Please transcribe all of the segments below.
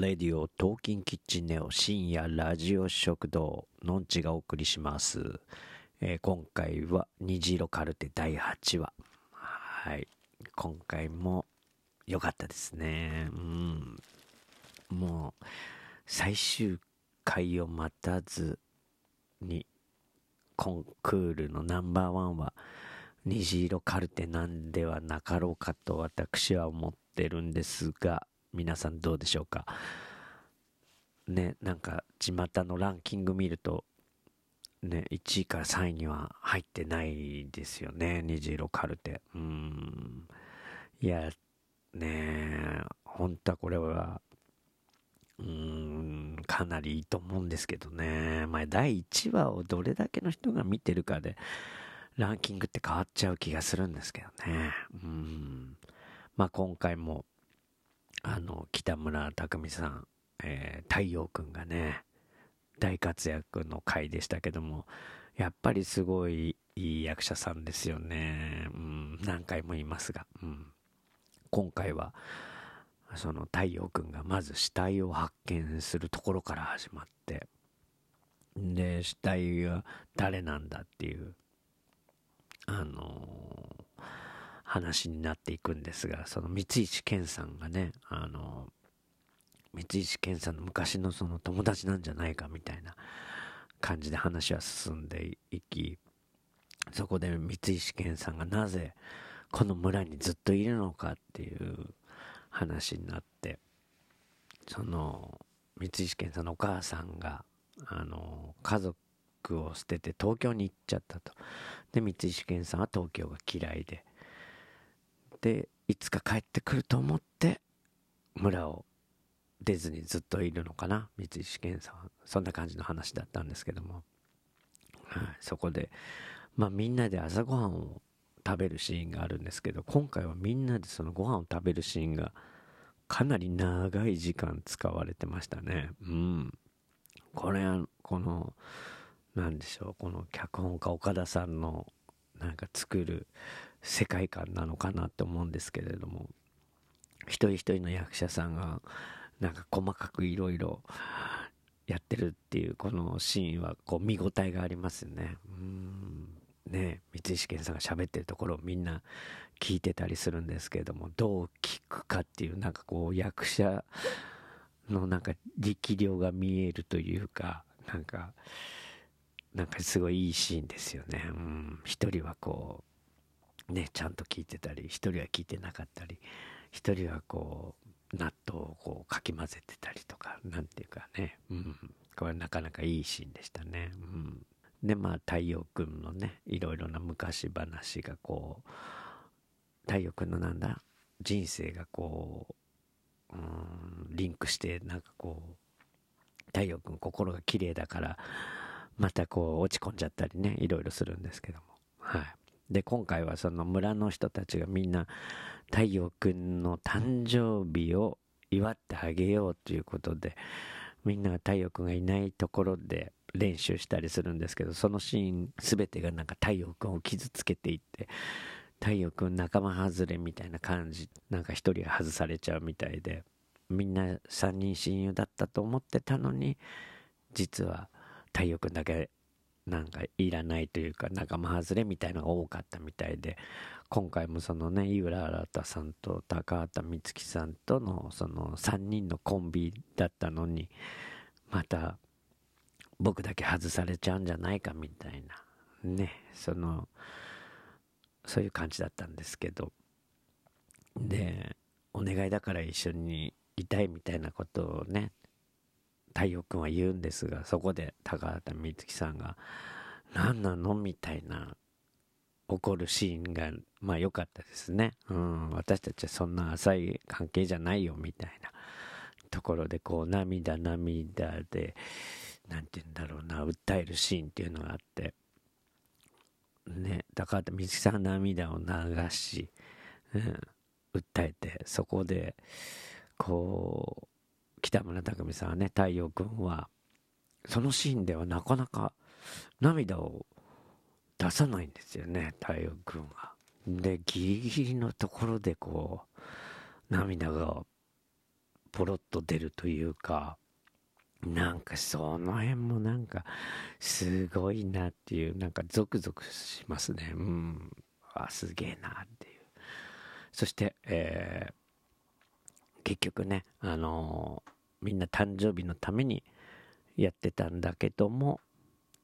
レディオトーキンキッチンネオ深夜ラジオ食堂のんちがお送りします、えー今回は虹色カルテ第8話。はい。今回も良かったですね。うん。もう最終回を待たずにコンクールのナンバーワンは虹色カルテなんではなかろうかと私は思ってるんですが皆さんどうでしょうか？ねなんか巷のランキング見るとね1位から3位には入ってないですよね虹色カルテ。うん。いやね本当はこれはうーんかなりいいと思うんですけどね、まあ、第1話をどれだけの人が見てるかでランキングって変わっちゃう気がするんですけどね。うん。まあ今回もあの北村匠海さん、えー太陽くんがね大活躍の回でしたけどもやっぱりすごいいい役者さんですよね、うん、何回も言いますが、うん、今回はその太陽くんがまず死体を発見するところから始まってで死体が誰なんだっていうあの話になっていくんですがその三石健さんがねあの三石健さんの昔のその友達なんじゃないかみたいな感じで話は進んでいきそこで三石健さんがなぜこの村にずっといるのかっていう話になってその三石健さんのお母さんがあの家族を捨てて東京に行っちゃったと。で三石健さんは東京が嫌いででいつか帰ってくると思って村を出ずにずっといるのかな？三石健さん。そんな感じの話だったんですけども、はい、そこでまあみんなで朝ごはんを食べるシーンがあるんですけど今回はみんなでそのご飯を食べるシーンがかなり長い時間使われてましたね。うん。これはこのなんでしょう。この脚本家岡田さんのなんか作る世界観なのかなって思うんですけれども一人一人の役者さんがなんか細かくいろいろやってるっていうこのシーンはこう見応えがありますよね。うん。ね三石健さんが喋ってるところをみんな聞いてたりするんですけれどもどう聞くかっていうなんかこう役者のなんか力量が見えるというかなんかなんかすごいいいシーンですよね。うん。一人はこうねちゃんと聞いてたり一人は聞いてなかったり一人はこう納豆をこうかき混ぜてたりとかなんていうかね、うん、これなかなかいいシーンでしたね、うん、でまあ太陽くんのねいろいろな昔話がこう太陽くんのなんだ？人生がこう、うん、リンクしてなんかこう太陽くん心が綺麗だからまたこう落ち込んじゃったりねいろいろするんですけども。はい。で今回はその村の人たちがみんな太陽くんの誕生日を祝ってあげようということでみんなが太陽くんがいないところで練習したりするんですけどそのシーン全てがなんか太陽くんを傷つけていって太陽くん仲間外れみたいな感じなんか一人が外されちゃうみたいでみんな3人親友だったと思ってたのに実は太陽くんだけなんかいらないというか仲間外れみたいのが多かったみたいで今回もそのね井浦新さんと高畑充希さんとのその3人のコンビだったのにまた僕だけ外されちゃうんじゃないかみたいなねそのそういう感じだったんですけどでお願いだから一緒にいたいみたいなことをね太陽くんは言うんですがそこで高畑充希さんが「何なの?」みたいな怒るシーンがまあ良かったですね、うん、私たちはそんな浅い関係じゃないよみたいな。ところでこう涙涙でなんて言うんだろうな訴えるシーンっていうのがあって。ね高畑充希さん涙を流し、うん、訴えてそこでこう北村匠海さんはね太陽君はそのシーンではなかなか涙を出さないんですよね太陽君は。でギリギリのところでこう涙がポロッと出るというか、なんかその辺もなんかすごいなっていう、なんかゾクゾクしますね。うん。あ、すげえなっていう。そして、えー、結局ね、あの、みんな誕生日のためにやってたんだけども、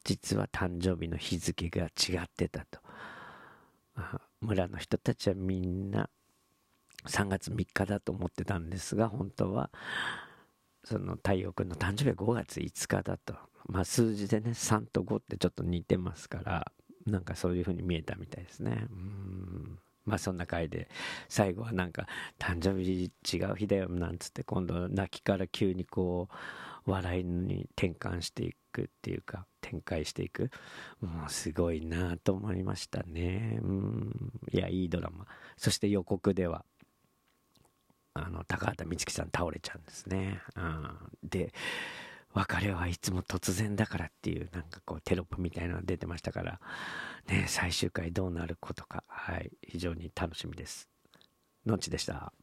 実は誕生日の日付が違ってたと。村の人たちはみんな3月3日だと思ってたんですが、本当はその太陽君の誕生日は5月5日だと。まあ数字でね、3と5ってちょっと似てますから、なんかそういう風に見えたみたいですね。うん。まあそんな回で、最後はなんか、誕生日違う日だよなんつって、今度泣きから急にこう、笑いに転換していくっていうか、展開していく。もうすごいなと思いましたね。うん。いや、いいドラマ。そして予告では、あの、高畑充希さん倒れちゃうんですね。うん。で、別れはいつも突然だからっていう、なんかこうテロップみたいなのが出てましたから、ね、最終回どうなることか、はい、非常に楽しみです。のんちでした。